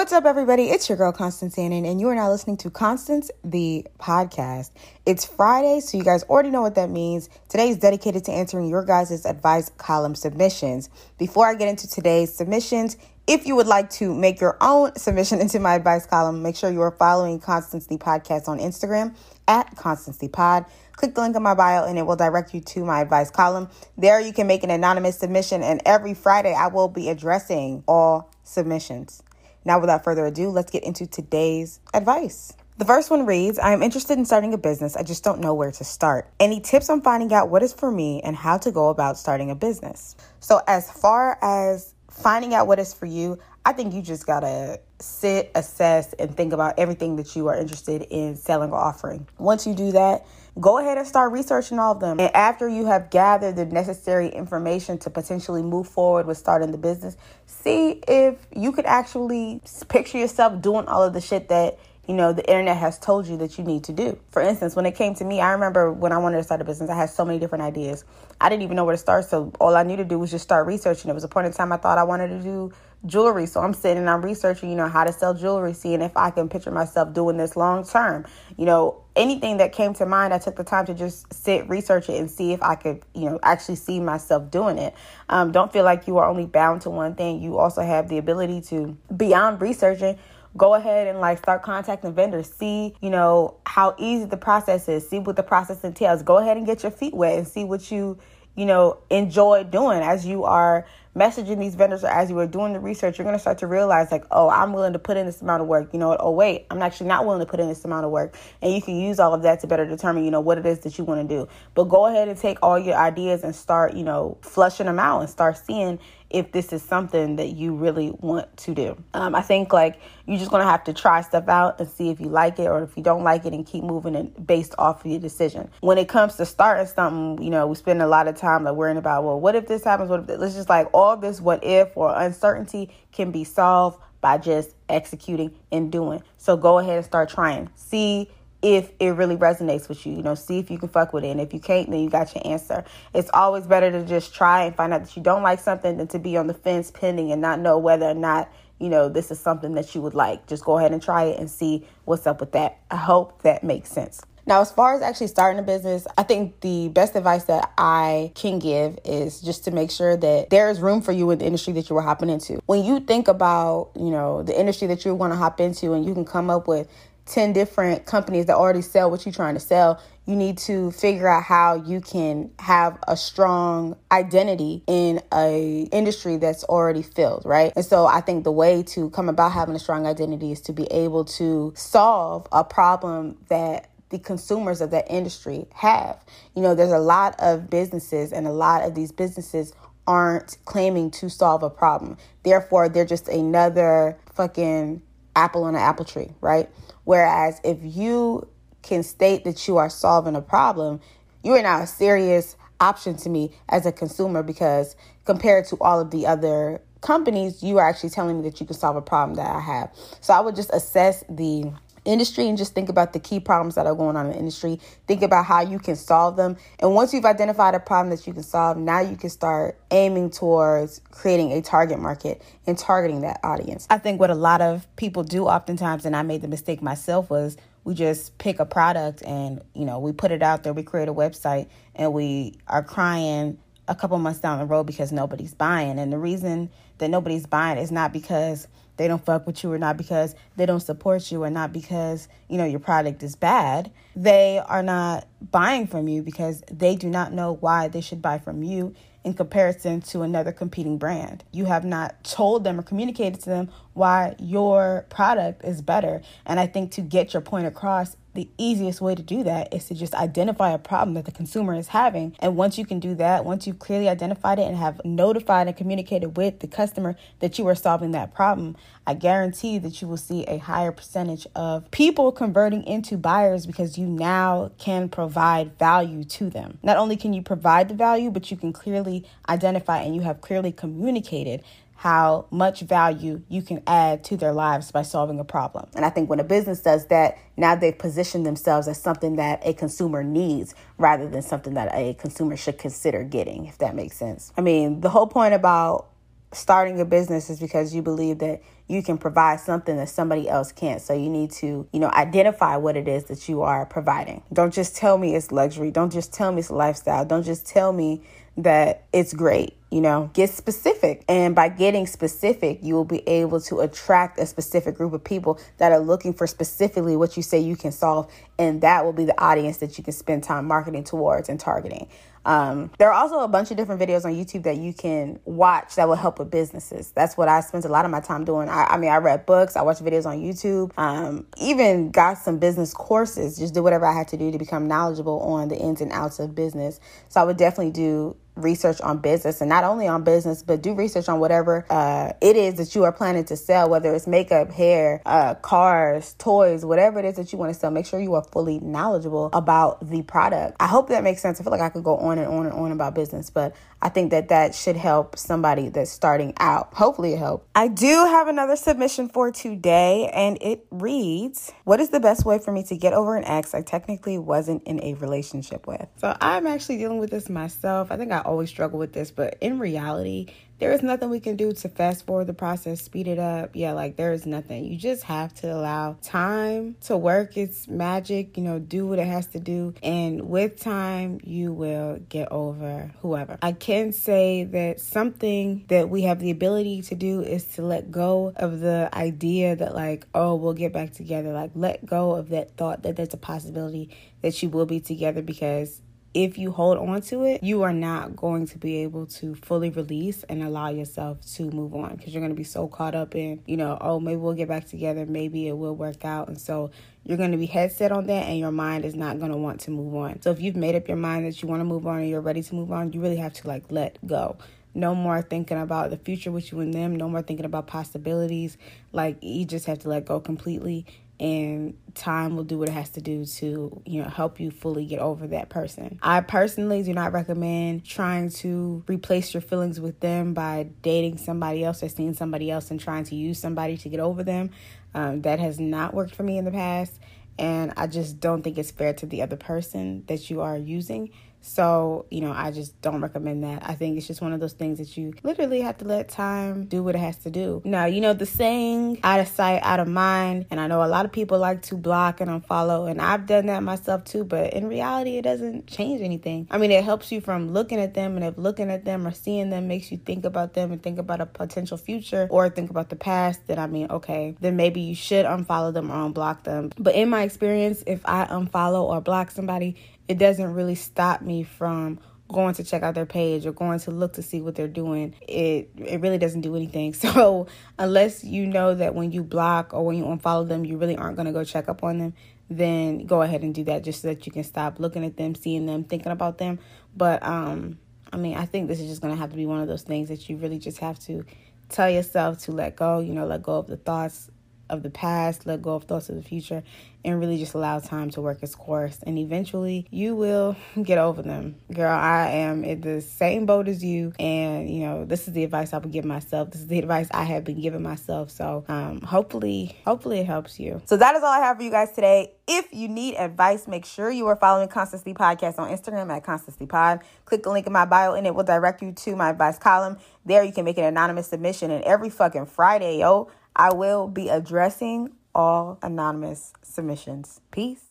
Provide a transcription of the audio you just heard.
What's up, everybody? It's your girl, Constance Annan, and you are now listening to Constance, the podcast. It's Friday, so you guys already know what that means. Today is dedicated to answering your guys' advice column submissions. Before I get into today's submissions, if you would like to make your own submission into my advice column, make sure you are following Constance the Podcast on Instagram at Constance the Pod. Click the link in my bio and it will direct you to my advice column. There you can make an anonymous submission, and every Friday I will be addressing all submissions. Now, without further ado, let's get into today's advice. The first one reads I am interested in starting a business. I just don't know where to start. Any tips on finding out what is for me and how to go about starting a business? So, as far as finding out what is for you, I think you just gotta sit, assess, and think about everything that you are interested in selling or offering. Once you do that, go ahead and start researching all of them. And after you have gathered the necessary information to potentially move forward with starting the business, see if you could actually picture yourself doing all of the shit that you know the internet has told you that you need to do. For instance, when it came to me, I remember when I wanted to start a business, I had so many different ideas. I didn't even know where to start, so all I needed to do was just start researching. It was a point in time I thought I wanted to do jewelry. So I'm sitting and I'm researching, you know, how to sell jewelry, seeing if I can picture myself doing this long term. You know, anything that came to mind, I took the time to just sit, research it, and see if I could, you know, actually see myself doing it. Um, don't feel like you are only bound to one thing. You also have the ability to, beyond researching, go ahead and like start contacting vendors see you know how easy the process is see what the process entails go ahead and get your feet wet and see what you you know enjoy doing as you are messaging these vendors or as you are doing the research, you're going to start to realize, like, oh, I'm willing to put in this amount of work. You know, what? oh, wait, I'm actually not willing to put in this amount of work. And you can use all of that to better determine, you know, what it is that you want to do. But go ahead and take all your ideas and start, you know, flushing them out and start seeing if this is something that you really want to do. Um, I think like you're just gonna have to try stuff out and see if you like it or if you don't like it and keep moving it based off of your decision. When it comes to starting something, you know, we spend a lot of time like worrying about, well, what if this happens? What if this? It's just like all this what if or uncertainty can be solved by just executing and doing. So go ahead and start trying. See if it really resonates with you. You know, see if you can fuck with it. And if you can't, then you got your answer. It's always better to just try and find out that you don't like something than to be on the fence pending and not know whether or not, you know, this is something that you would like. Just go ahead and try it and see what's up with that. I hope that makes sense. Now, as far as actually starting a business, I think the best advice that I can give is just to make sure that there is room for you in the industry that you are hopping into. When you think about, you know, the industry that you want to hop into and you can come up with 10 different companies that already sell what you're trying to sell, you need to figure out how you can have a strong identity in a industry that's already filled, right? And so I think the way to come about having a strong identity is to be able to solve a problem that the consumers of that industry have. You know, there's a lot of businesses and a lot of these businesses aren't claiming to solve a problem. Therefore, they're just another fucking apple on an apple tree, right? Whereas if you can state that you are solving a problem, you are now a serious option to me as a consumer because compared to all of the other companies, you are actually telling me that you can solve a problem that I have. So I would just assess the industry and just think about the key problems that are going on in the industry. Think about how you can solve them. And once you've identified a problem that you can solve, now you can start aiming towards creating a target market and targeting that audience. I think what a lot of people do oftentimes, and I made the mistake myself, was we just pick a product and you know we put it out there we create a website and we are crying a couple months down the road because nobody's buying and the reason that nobody's buying is not because they don't fuck with you or not because they don't support you or not because, you know, your product is bad. They are not buying from you because they do not know why they should buy from you in comparison to another competing brand. You have not told them or communicated to them why your product is better. And I think to get your point across, the easiest way to do that is to just identify a problem that the consumer is having. And once you can do that, once you've clearly identified it and have notified and communicated with the customer that you are solving that problem, I guarantee that you will see a higher percentage of people converting into buyers because you now can provide value to them. Not only can you provide the value, but you can clearly identify and you have clearly communicated how much value you can add to their lives by solving a problem. And I think when a business does that, now they've positioned themselves as something that a consumer needs rather than something that a consumer should consider getting, if that makes sense. I mean, the whole point about starting a business is because you believe that you can provide something that somebody else can't. So you need to, you know, identify what it is that you are providing. Don't just tell me it's luxury. Don't just tell me it's lifestyle. Don't just tell me that it's great. You know, get specific. And by getting specific, you will be able to attract a specific group of people that are looking for specifically what you say you can solve. And that will be the audience that you can spend time marketing towards and targeting. Um, there are also a bunch of different videos on YouTube that you can watch that will help with businesses. That's what I spent a lot of my time doing. I, I mean, I read books, I watched videos on YouTube, um, even got some business courses, just did whatever I had to do to become knowledgeable on the ins and outs of business. So I would definitely do research on business and not only on business but do research on whatever uh, it is that you are planning to sell whether it's makeup hair uh, cars toys whatever it is that you want to sell make sure you are fully knowledgeable about the product. I hope that makes sense. I feel like i could go on and on and on about business but i think that that should help somebody that's starting out. Hopefully it helps. I do have another submission for today and it reads what is the best way for me to get over an ex i technically wasn't in a relationship with? So i'm actually dealing with this myself. I think i always struggle with this, but in reality, there is nothing we can do to fast forward the process, speed it up. Yeah, like there is nothing. You just have to allow time to work its magic, you know, do what it has to do. And with time, you will get over whoever. I can say that something that we have the ability to do is to let go of the idea that, like, oh, we'll get back together. Like, let go of that thought that there's a possibility that you will be together because if you hold on to it, you are not going to be able to fully release and allow yourself to move on because you're going to be so caught up in, you know, oh, maybe we'll get back together, maybe it will work out. And so you're going to be headset on that and your mind is not going to want to move on. So if you've made up your mind that you want to move on and you're ready to move on, you really have to like let go. No more thinking about the future with you and them. No more thinking about possibilities. Like, you just have to let go completely and time will do what it has to do to you know help you fully get over that person. I personally do not recommend trying to replace your feelings with them by dating somebody else or seeing somebody else and trying to use somebody to get over them. Um, that has not worked for me in the past and i just don't think it's fair to the other person that you are using so, you know, I just don't recommend that. I think it's just one of those things that you literally have to let time do what it has to do. Now, you know, the saying out of sight, out of mind, and I know a lot of people like to block and unfollow, and I've done that myself too, but in reality, it doesn't change anything. I mean, it helps you from looking at them, and if looking at them or seeing them makes you think about them and think about a potential future or think about the past, then I mean, okay, then maybe you should unfollow them or unblock them. But in my experience, if I unfollow or block somebody, it doesn't really stop me from going to check out their page or going to look to see what they're doing. It it really doesn't do anything. So unless you know that when you block or when you unfollow them you really aren't going to go check up on them then go ahead and do that just so that you can stop looking at them seeing them thinking about them. But um i mean i think this is just going to have to be one of those things that you really just have to tell yourself to let go you know let go of the thoughts of the past, let go of thoughts of the future, and really just allow time to work its course. And eventually you will get over them. Girl, I am in the same boat as you. And, you know, this is the advice I would give myself. This is the advice I have been giving myself. So um, hopefully, hopefully it helps you. So that is all I have for you guys today. If you need advice, make sure you are following Constance the Podcast on Instagram at Constance the Pod. Click the link in my bio and it will direct you to my advice column. There you can make an anonymous submission. And every fucking Friday, yo, I will be addressing all anonymous submissions. Peace.